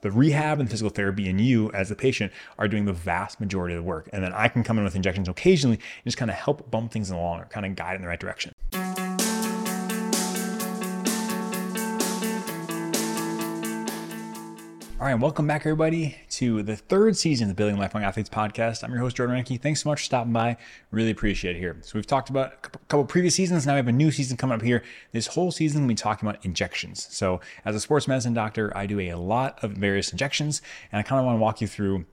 The rehab and physical therapy and you as the patient are doing the vast majority of the work. And then I can come in with injections occasionally and just kind of help bump things along or kind of guide in the right direction. All right, welcome back, everybody, to the third season of the Building Lifelong Athletes podcast. I'm your host, Jordan Rennicke. Thanks so much for stopping by. Really appreciate it here. So, we've talked about a couple previous seasons. Now we have a new season coming up here. This whole season, we'll be talking about injections. So, as a sports medicine doctor, I do a lot of various injections, and I kind of want to walk you through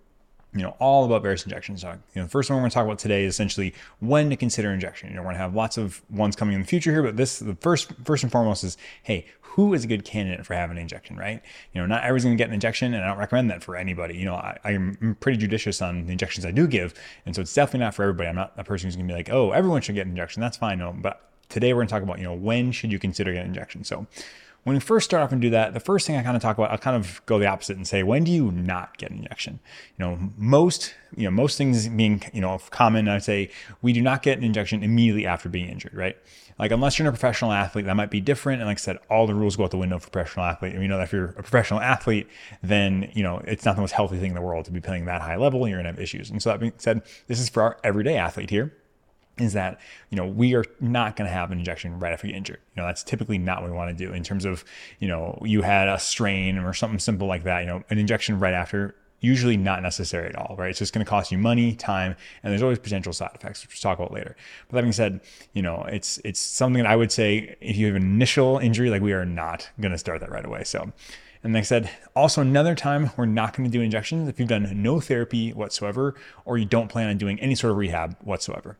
you know, all about various injections. So, you know, the first one we're going to talk about today is essentially when to consider injection. You know, we're going to have lots of ones coming in the future here, but this, the first, first and foremost is, hey, who is a good candidate for having an injection, right? You know, not everyone's going to get an injection, and I don't recommend that for anybody. You know, I, I'm pretty judicious on the injections I do give, and so it's definitely not for everybody. I'm not a person who's going to be like, oh, everyone should get an injection. That's fine, no, but today we're going to talk about, you know, when should you consider getting an injection? So, when we first start off and do that, the first thing I kind of talk about, I'll kind of go the opposite and say, when do you not get an injection? You know, most, you know, most things being, you know, common, I'd say we do not get an injection immediately after being injured, right? Like unless you're a professional athlete, that might be different. And like I said, all the rules go out the window for professional athlete. And you know that if you're a professional athlete, then you know it's not the most healthy thing in the world to be playing that high level. And you're gonna have issues. And so that being said, this is for our everyday athlete here is that you know we are not going to have an injection right after you injured. You know that's typically not what we want to do in terms of you know you had a strain or something simple like that. You know an injection right after usually not necessary at all, right? It's just going to cost you money, time, and there's always potential side effects, which we'll talk about later. But that being said, you know it's it's something that I would say if you have an initial injury, like we are not going to start that right away. So. And like I said, also another time we're not going to do injections if you've done no therapy whatsoever or you don't plan on doing any sort of rehab whatsoever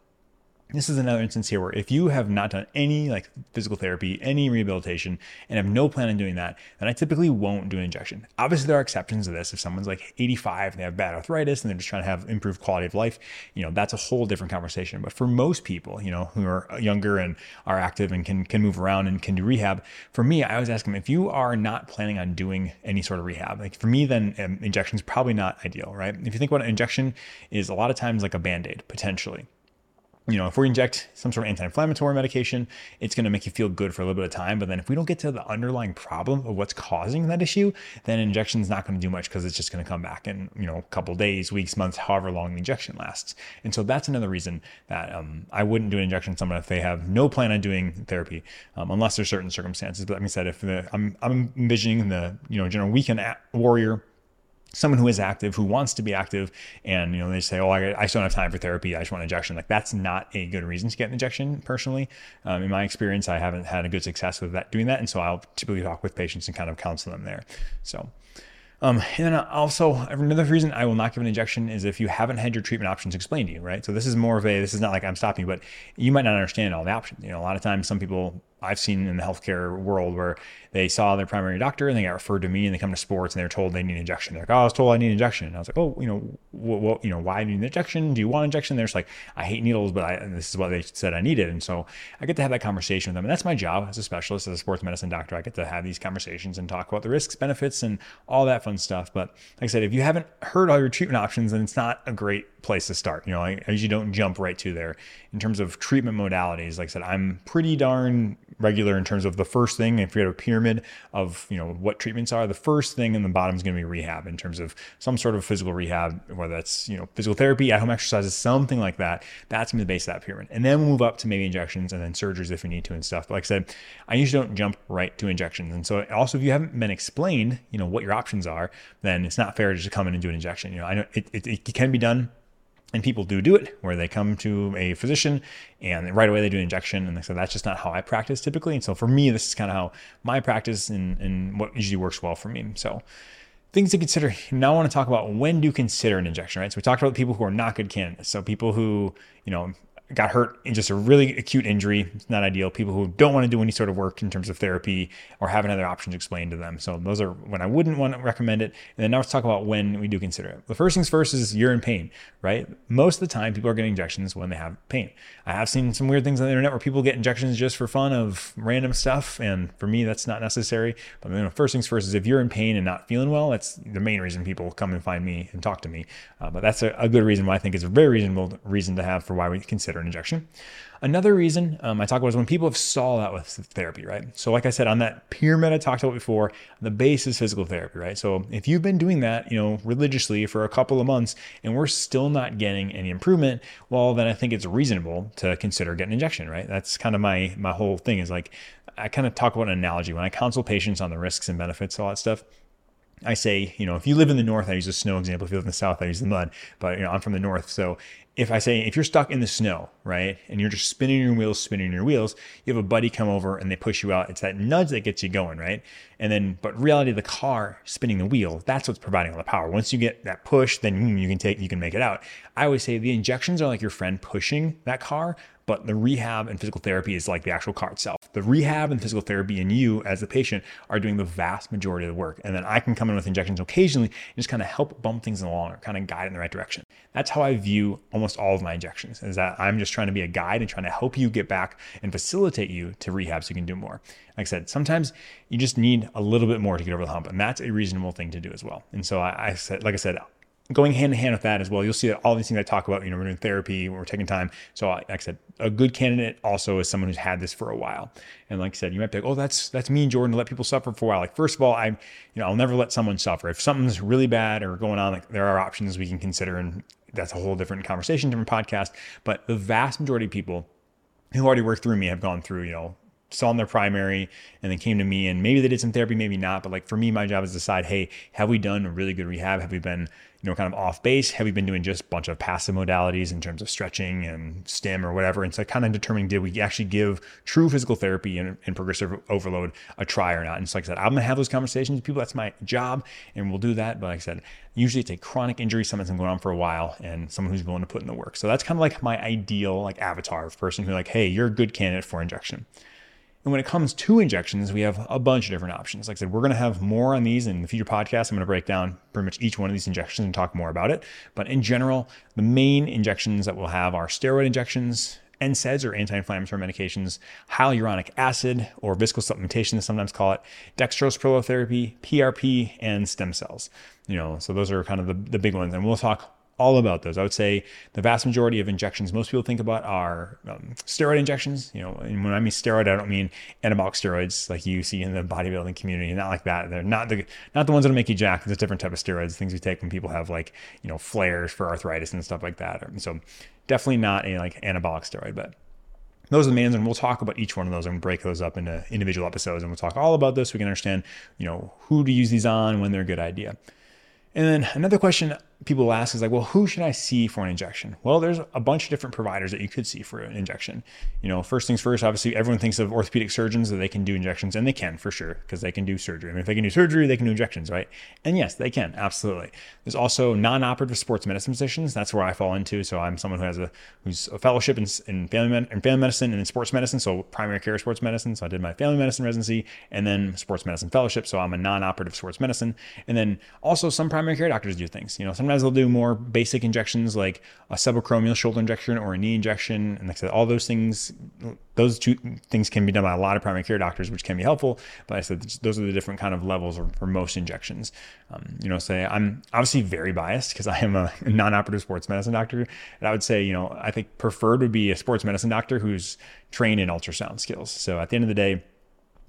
this is another instance here where if you have not done any like physical therapy, any rehabilitation, and have no plan on doing that, then I typically won't do an injection. Obviously, there are exceptions to this. If someone's like 85 and they have bad arthritis and they're just trying to have improved quality of life, you know, that's a whole different conversation. But for most people, you know, who are younger and are active and can can move around and can do rehab, for me, I always ask them if you are not planning on doing any sort of rehab, like for me, then um, injection is probably not ideal, right? If you think about an injection is a lot of times like a band-aid potentially you know, if we inject some sort of anti-inflammatory medication, it's going to make you feel good for a little bit of time. But then if we don't get to the underlying problem of what's causing that issue, then injection is not going to do much because it's just going to come back in, you know, a couple days, weeks, months, however long the injection lasts. And so that's another reason that um, I wouldn't do an injection to someone if they have no plan on doing therapy, um, unless there's certain circumstances. But like I said, if the, I'm, I'm envisioning the, you know, general weekend warrior someone who is active, who wants to be active, and you know they say, "Oh, I, I still don't have time for therapy. I just want an injection." Like that's not a good reason to get an injection. Personally, um, in my experience, I haven't had a good success with that doing that, and so I'll typically talk with patients and kind of counsel them there. So. Um, and then also another reason I will not give an injection is if you haven't had your treatment options explained to you, right? So this is more of a this is not like I'm stopping you, but you might not understand all the options. You know, a lot of times some people I've seen in the healthcare world where they saw their primary doctor and they got referred to me and they come to sports and they're told they need an injection. They're like, oh, I was told I need an injection. And I was like, oh, you know, what, what you know, why do you need an injection? Do you want an injection? They're just like, I hate needles, but I, this is what they said I needed. And so I get to have that conversation with them. And that's my job as a specialist, as a sports medicine doctor. I get to have these conversations and talk about the risks, benefits, and all that fun stuff. But like I said, if you haven't heard all your treatment options, then it's not a great place to start. You know, I, usually don't jump right to there. In terms of treatment modalities, like I said, I'm pretty darn regular in terms of the first thing. If you have a pyramid of you know what treatments are, the first thing in the bottom is going to be rehab in terms of some sort of physical rehab, whether that's you know physical therapy, at home exercises, something like that. That's going to be the base of that pyramid, and then we'll move up to maybe injections and then surgeries if we need to and stuff. But like I said, I usually don't jump right to injections, and so also if you haven't been explained, you know what your options are, then it's not fair to just come in and do an injection. You know, I know it, it, it can be done and people do do it where they come to a physician and right away they do an injection. And so that's just not how I practice typically. And so for me, this is kind of how my practice and, and what usually works well for me. So things to consider. Now I want to talk about when do you consider an injection, right? So we talked about people who are not good candidates. So people who, you know, got hurt in just a really acute injury. It's not ideal. People who don't want to do any sort of work in terms of therapy or haven't had options explained to them. So those are when I wouldn't want to recommend it. And then now let's talk about when we do consider it. The first things first is you're in pain, right? Most of the time people are getting injections when they have pain. I have seen some weird things on the internet where people get injections just for fun of random stuff. And for me, that's not necessary. But you know, first things first is if you're in pain and not feeling well, that's the main reason people come and find me and talk to me. Uh, but that's a, a good reason why I think it's a very reasonable reason to have for why we consider consider an injection. Another reason um, I talk about is when people have stalled out with therapy, right? So, like I said, on that pyramid I talked about before, the base is physical therapy, right? So, if you've been doing that, you know, religiously for a couple of months and we're still not getting any improvement, well, then I think it's reasonable to consider getting an injection, right? That's kind of my my whole thing is like I kind of talk about an analogy when I counsel patients on the risks and benefits, all that stuff. I say, you know, if you live in the north, I use a snow example. If you live in the south, I use the mud. But you know, I'm from the north, so if I say if you're stuck in the snow, right, and you're just spinning your wheels, spinning your wheels, you have a buddy come over and they push you out. It's that nudge that gets you going, right? And then, but reality, the car spinning the wheel, that's what's providing all the power. Once you get that push, then you can take, you can make it out. I always say the injections are like your friend pushing that car, but the rehab and physical therapy is like the actual car itself. The rehab and physical therapy and you as the patient are doing the vast majority of the work. And then I can come in with injections occasionally and just kind of help bump things along or kind of guide in the right direction. That's how I view almost all of my injections is that I'm just trying to be a guide and trying to help you get back and facilitate you to rehab so you can do more. Like I said, sometimes you just need a little bit more to get over the hump, and that's a reasonable thing to do as well. And so I, I said, like I said, going hand in hand with that as well, you'll see that all these things I talk about, you know, we're doing therapy, we're taking time. So like I said, a good candidate also is someone who's had this for a while. And like I said, you might be like, oh, that's that's me, Jordan, to let people suffer for a while. Like, first of all, I, you know, I'll never let someone suffer. If something's really bad or going on, like there are options we can consider. And that's a whole different conversation, different podcast. But the vast majority of people who already worked through me have gone through, you know, saw in their primary and then came to me and maybe they did some therapy, maybe not. But like for me, my job is to decide, hey, have we done a really good rehab? Have we been, you know, kind of off base? Have we been doing just a bunch of passive modalities in terms of stretching and stim or whatever? And so kind of determining did we actually give true physical therapy and, and progressive overload a try or not? And so like I said, I'm gonna have those conversations with people. That's my job, and we'll do that. But like I said, usually it's a chronic injury, something that's been going on for a while, and someone who's willing to put in the work. So that's kind of like my ideal like avatar of person who like, hey, you're a good candidate for injection. And when it comes to injections, we have a bunch of different options. Like I said, we're going to have more on these in the future podcasts. I'm going to break down pretty much each one of these injections and talk more about it. But in general, the main injections that we'll have are steroid injections, NSAIDs or anti-inflammatory medications, hyaluronic acid or visco supplementation, they sometimes call it, dextrose prolotherapy, PRP, and stem cells. You know, so those are kind of the, the big ones. And we'll talk all about those. I would say the vast majority of injections most people think about are um, steroid injections. You know, and when I mean steroid, I don't mean anabolic steroids like you see in the bodybuilding community, not like that. They're not the not the ones that make you jack. It's a different type of steroids, things we take when people have like you know flares for arthritis and stuff like that. So definitely not a like anabolic steroid, but those are the main ones, and we'll talk about each one of those and break those up into individual episodes, and we'll talk all about this. So we can understand, you know, who to use these on, when they're a good idea. And then another question people ask is like, well, who should I see for an injection? Well, there's a bunch of different providers that you could see for an injection. You know, first things first, obviously everyone thinks of orthopedic surgeons that they can do injections and they can for sure because they can do surgery. I mean, if they can do surgery, they can do injections, right? And yes, they can absolutely. There's also non-operative sports medicine physicians. That's where I fall into. So I'm someone who has a who's a fellowship in, in family in family medicine and in sports medicine. So primary care sports medicine. So I did my family medicine residency and then sports medicine fellowship. So I'm a non-operative sports medicine. And then also some primary care doctors do things. You know, sometimes they'll do more basic injections like a subacromial shoulder injection or a knee injection. And like I said, all those things, those two things can be done by a lot of primary care doctors, which can be helpful. But I said those are the different kind of levels for most injections. Um, you know, say I'm obviously very biased because I am a non-operative sports medicine doctor, and I would say, you know, I think preferred would be a sports medicine doctor who's trained in ultrasound skills. So at the end of the day,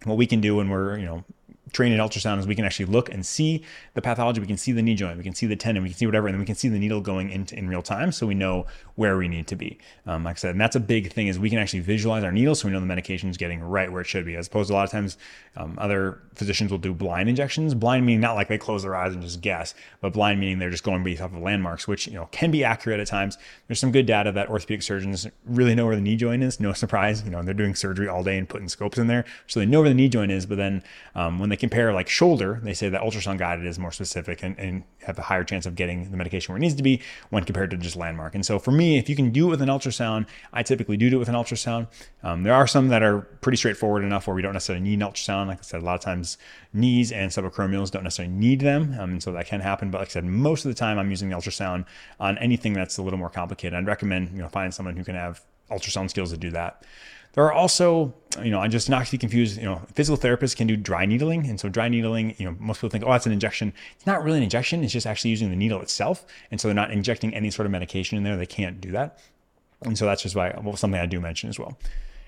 what we can do when we're you know trained in ultrasound is we can actually look and see the pathology. We can see the knee joint, we can see the tendon, we can see whatever, and then we can see the needle going into in real time, so we know where we need to be. Um, like I said, and that's a big thing is we can actually visualize our needle, so we know the medication is getting right where it should be. As opposed to a lot of times, um, other physicians will do blind injections. Blind meaning not like they close their eyes and just guess, but blind meaning they're just going based off of landmarks, which you know can be accurate at times. There's some good data that orthopedic surgeons really know where the knee joint is. No surprise, you know they're doing surgery all day and putting scopes in there, so they know where the knee joint is. But then um, when they compare like shoulder, they say that ultrasound guided is more specific and, and have a higher chance of getting the medication where it needs to be when compared to just landmark. And so for me, if you can do it with an ultrasound, I typically do do it with an ultrasound. Um, there are some that are pretty straightforward enough where we don't necessarily need an ultrasound. Like I said, a lot of times knees and subacromials don't necessarily need them. Um, and so that can happen. But like I said, most of the time I'm using the ultrasound on anything that's a little more complicated. I'd recommend, you know, find someone who can have ultrasound skills to do that. There are also, you know, I just not to be confused, you know, physical therapists can do dry needling. And so dry needling, you know, most people think, oh, that's an injection. It's not really an injection. It's just actually using the needle itself. And so they're not injecting any sort of medication in there. They can't do that. And so that's just why well, something I do mention as well.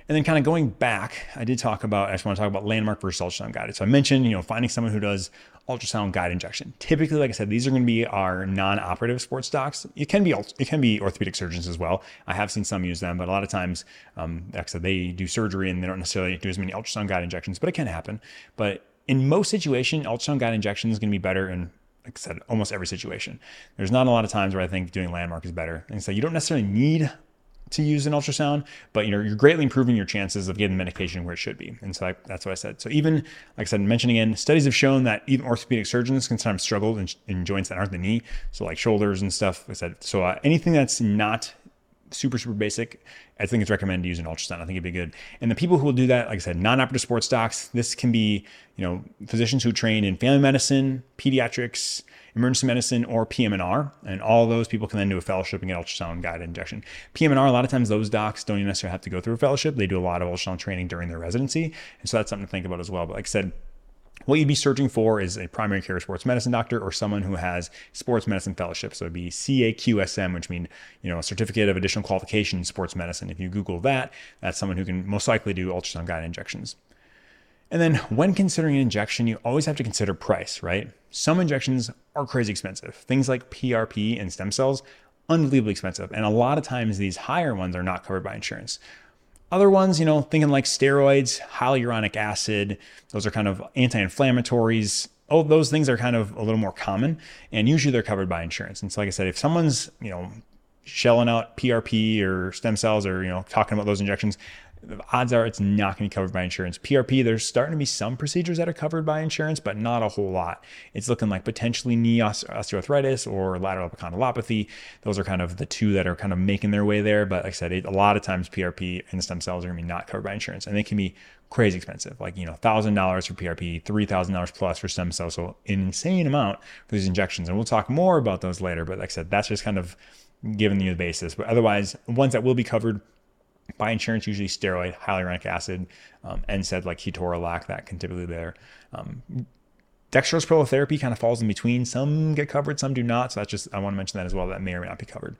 And then kind of going back, I did talk about, I just want to talk about landmark versus ultrasound guided. So I mentioned, you know, finding someone who does ultrasound guide injection. Typically, like I said, these are going to be our non-operative sports docs. It can be it can be orthopedic surgeons as well. I have seen some use them, but a lot of times, um, like I said, they do surgery and they don't necessarily do as many ultrasound guide injections, but it can happen. But in most situations, ultrasound guide injection is going to be better in like I said, almost every situation. There's not a lot of times where I think doing landmark is better. And so you don't necessarily need to use an ultrasound, but you know you're greatly improving your chances of getting medication where it should be. And so I, that's what I said. So even like I said, mentioning again, studies have shown that even orthopedic surgeons can sometimes struggle in, in joints that aren't the knee, so like shoulders and stuff. Like I said so uh, anything that's not super super basic i think it's recommended to use an ultrasound i think it'd be good and the people who will do that like i said non-operative sports docs this can be you know physicians who train in family medicine pediatrics emergency medicine, or PM&R. And all those people can then do a fellowship and get ultrasound guided injection. PM&R, a lot of times those docs don't even necessarily have to go through a fellowship. They do a lot of ultrasound training during their residency. And so that's something to think about as well. But like I said, what you'd be searching for is a primary care sports medicine doctor or someone who has sports medicine fellowship. So it'd be CAQSM, which means, you know, a certificate of additional qualification in sports medicine. If you Google that, that's someone who can most likely do ultrasound guided injections. And then when considering an injection, you always have to consider price, right? Some injections are crazy expensive. Things like PRP and stem cells, unbelievably expensive. And a lot of times these higher ones are not covered by insurance. Other ones, you know, thinking like steroids, hyaluronic acid, those are kind of anti inflammatories. Oh, those things are kind of a little more common and usually they're covered by insurance. And so, like I said, if someone's, you know, shelling out PRP or stem cells or, you know, talking about those injections, the odds are it's not going to be covered by insurance. PRP, there's starting to be some procedures that are covered by insurance, but not a whole lot. It's looking like potentially knee osteoarthritis or lateral epicondylopathy. Those are kind of the two that are kind of making their way there. But like I said, it, a lot of times PRP and the stem cells are going to be not covered by insurance, and they can be crazy expensive, like you know, thousand dollars for PRP, three thousand dollars plus for stem cells, so an insane amount for these injections. And we'll talk more about those later. But like I said, that's just kind of giving you the basis. But otherwise, ones that will be covered by insurance, usually steroid, hyaluronic acid, um, NSAID like ketorolac that can typically be there. Um, dextrose prolotherapy kind of falls in between. Some get covered, some do not. So that's just, I want to mention that as well. That may or may not be covered.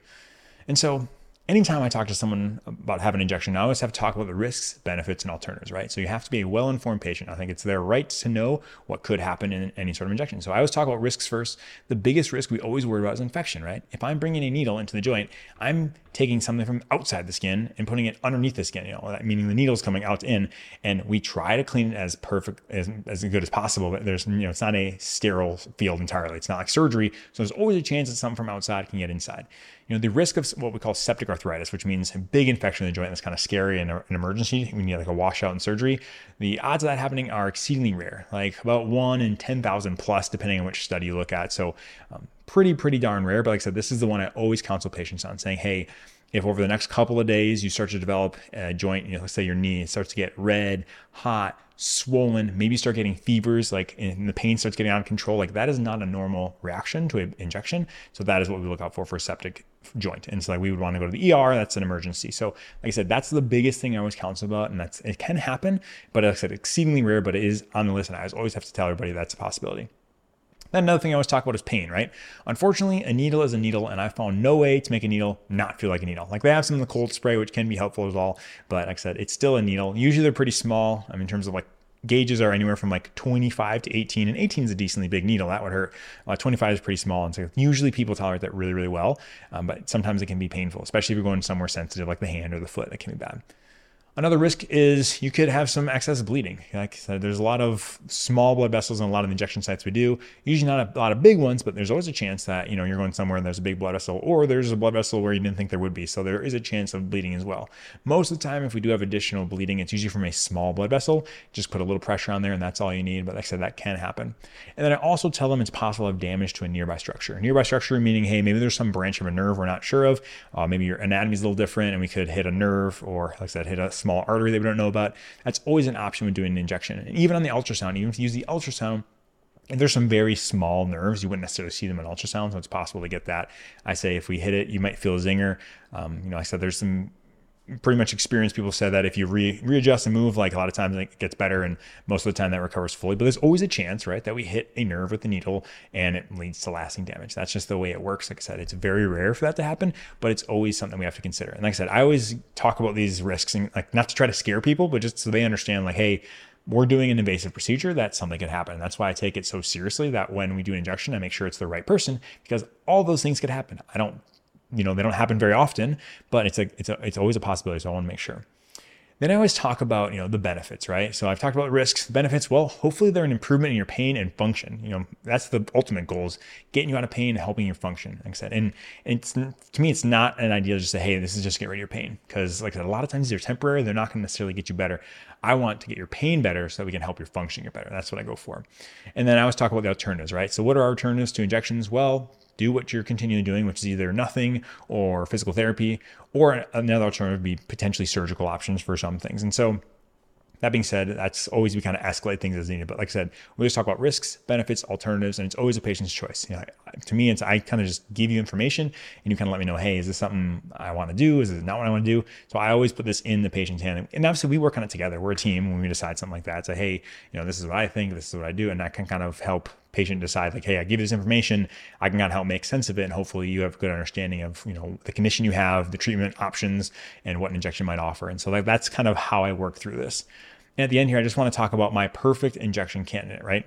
And so anytime I talk to someone about having an injection, I always have to talk about the risks, benefits, and alternatives, right? So you have to be a well informed patient. I think it's their right to know what could happen in any sort of injection. So I always talk about risks first. The biggest risk we always worry about is infection, right? If I'm bringing a needle into the joint, I'm taking something from outside the skin and putting it underneath the skin, you know, meaning the needle's coming out in, and we try to clean it as perfect, as, as good as possible, but there's, you know, it's not a sterile field entirely. It's not like surgery. So there's always a chance that something from outside can get inside you know, the risk of what we call septic arthritis, which means a big infection in the joint that's kind of scary and an emergency you need like a washout and surgery, the odds of that happening are exceedingly rare, like about one in 10,000 plus, depending on which study you look at. So um, pretty, pretty darn rare. But like I said, this is the one I always counsel patients on saying, hey, if over the next couple of days you start to develop a joint, you know, let's say your knee starts to get red, hot, swollen, maybe start getting fevers, like and the pain starts getting out of control, like that is not a normal reaction to an injection. So that is what we look out for for septic joint. And so like we would want to go to the ER, that's an emergency. So like I said, that's the biggest thing I always counsel about. And that's it can happen, but like I said, exceedingly rare, but it is on the list. And I always have to tell everybody that's a possibility. Then another thing I always talk about is pain, right? Unfortunately, a needle is a needle, and I found no way to make a needle not feel like a needle. Like they have some in the cold spray, which can be helpful as well, but like I said, it's still a needle. Usually they're pretty small. I mean, in terms of like gauges are anywhere from like 25 to 18 and 18 is a decently big needle that would hurt uh, 25 is pretty small and so usually people tolerate that really really well um, but sometimes it can be painful especially if you're going somewhere sensitive like the hand or the foot that can be bad Another risk is you could have some excess bleeding. Like I said, there's a lot of small blood vessels in a lot of the injection sites we do. Usually not a lot of big ones, but there's always a chance that you know you're going somewhere and there's a big blood vessel, or there's a blood vessel where you didn't think there would be. So there is a chance of bleeding as well. Most of the time, if we do have additional bleeding, it's usually from a small blood vessel. Just put a little pressure on there, and that's all you need. But like I said, that can happen. And then I also tell them it's possible have damage to a nearby structure. Nearby structure meaning, hey, maybe there's some branch of a nerve we're not sure of. Uh, maybe your anatomy is a little different, and we could hit a nerve, or like I said, hit a small artery that we don't know about. That's always an option when doing an injection. And even on the ultrasound, even if you use the ultrasound, and there's some very small nerves, you wouldn't necessarily see them in ultrasound, so it's possible to get that. I say if we hit it, you might feel a zinger. Um, you know, I said there's some pretty much experienced people said that if you re- readjust and move, like a lot of times it gets better, and most of the time that recovers fully. But there's always a chance, right, that we hit a nerve with the needle and it leads to lasting damage. That's just the way it works. Like I said, it's very rare for that to happen, but it's always something we have to consider. And like I said, I always talk about these risks and like not to try to scare people, but just so they understand, like, hey, we're doing an invasive procedure, that something could happen. That's why I take it so seriously that when we do an injection, I make sure it's the right person because all those things could happen. I don't you know, they don't happen very often, but it's a, it's a, it's always a possibility. So I want to make sure. Then I always talk about, you know, the benefits, right? So I've talked about risks, benefits. Well, hopefully they're an improvement in your pain and function. You know, that's the ultimate goal is getting you out of pain and helping your function, like I said. And it's, to me, it's not an idea to just say, hey, this is just get rid of your pain. Because like I said, a lot of times they're temporary. They're not going to necessarily get you better. I want to get your pain better so that we can help your function get better. That's what I go for. And then I always talk about the alternatives, right? So what are our alternatives to injections? Well, do what you're continually doing, which is either nothing or physical therapy, or another alternative would be potentially surgical options for some things. And so that being said, that's always we kind of escalate things as needed. But like I said, we just talk about risks, benefits, alternatives, and it's always a patient's choice. You know, to me, it's I kind of just give you information and you kind of let me know, hey, is this something I want to do? Is it not what I want to do? So I always put this in the patient's hand. And obviously we work on it together. We're a team when we decide something like that. Say, hey, you know, this is what I think, this is what I do, and that can kind of help patient decide like, hey, I give you this information, I can kind of help make sense of it, and hopefully you have a good understanding of you know the condition you have, the treatment options, and what an injection might offer. And so like, that's kind of how I work through this. And at the end here, I just want to talk about my perfect injection candidate, right?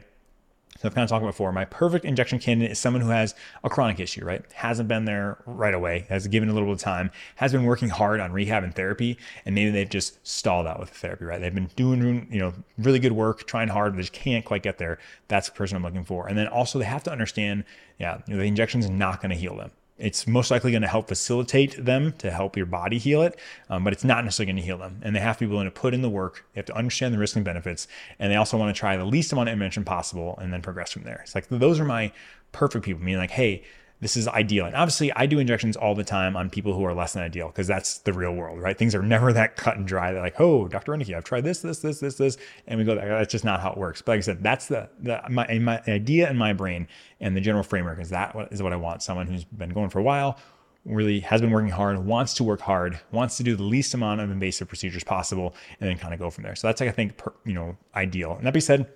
So I've kind of talked about before. My perfect injection candidate is someone who has a chronic issue, right? Hasn't been there right away, has given a little bit of time, has been working hard on rehab and therapy, and maybe they've just stalled out with the therapy, right? They've been doing, you know, really good work, trying hard, but just can't quite get there. That's the person I'm looking for. And then also they have to understand, yeah, you know, the injection is not going to heal them it's most likely going to help facilitate them to help your body heal it, um, but it's not necessarily going to heal them. And they have to be willing to put in the work. They have to understand the risks and benefits, and they also want to try the least amount of intervention possible and then progress from there. It's like those are my perfect people. Meaning like, hey, this is ideal. And obviously, I do injections all the time on people who are less than ideal because that's the real world, right? Things are never that cut and dry. They're like, oh, Dr. Rennicke, I've tried this, this, this, this, this, and we go. That's just not how it works. But like I said, that's the, the my, my idea in my brain and the general framework is that is what I want. Someone who's been going for a while, really has been working hard, wants to work hard, wants to do the least amount of invasive procedures possible, and then kind of go from there. So that's like I think per, you know ideal. And that being said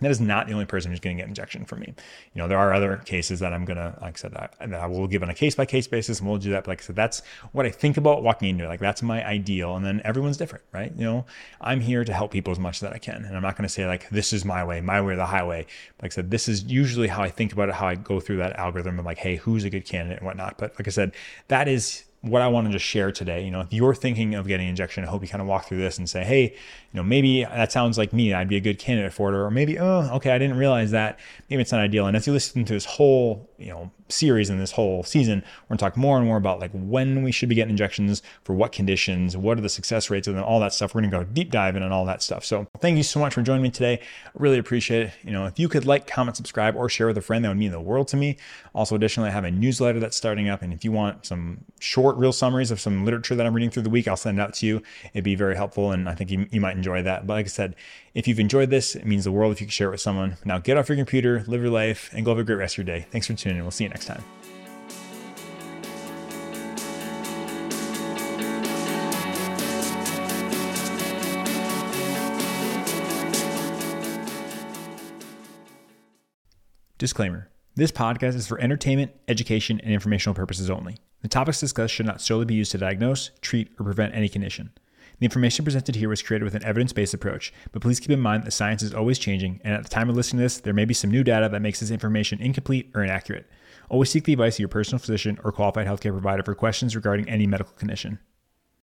that is not the only person who's going to get injection from me. You know, there are other cases that I'm going to, like I said, I, I will give on a case by case basis and we'll do that. But like I said, that's what I think about walking into it. Like that's my ideal. And then everyone's different, right? You know, I'm here to help people as much as I can. And I'm not going to say like, this is my way, my way or the highway. Like I said, this is usually how I think about it, how I go through that algorithm of like, hey, who's a good candidate and whatnot. But like I said, that is what I want to just share today. You know, if you're thinking of getting injection, I hope you kind of walk through this and say, hey, you know, maybe that sounds like me. I'd be a good candidate for it. Or maybe, oh, okay, I didn't realize that. Maybe it's not ideal. And if you listen to this whole, you know, series and this whole season, we're gonna talk more and more about like when we should be getting injections for what conditions, what are the success rates, and then all that stuff. We're gonna go deep dive in on all that stuff. So thank you so much for joining me today. I really appreciate it. You know, if you could like, comment, subscribe, or share with a friend, that would mean the world to me. Also, additionally, I have a newsletter that's starting up, and if you want some short, real summaries of some literature that I'm reading through the week, I'll send out to you. It'd be very helpful, and I think you, you might enjoy that. But like I said, if you've enjoyed this, it means the world if you can share it with someone. Now get off your computer, live your life, and go have a great rest of your day. Thanks for tuning in. We'll see you next time. Disclaimer This podcast is for entertainment, education, and informational purposes only. The topics discussed should not solely be used to diagnose, treat, or prevent any condition. The information presented here was created with an evidence based approach, but please keep in mind that science is always changing, and at the time of listening to this, there may be some new data that makes this information incomplete or inaccurate. Always seek the advice of your personal physician or qualified healthcare provider for questions regarding any medical condition.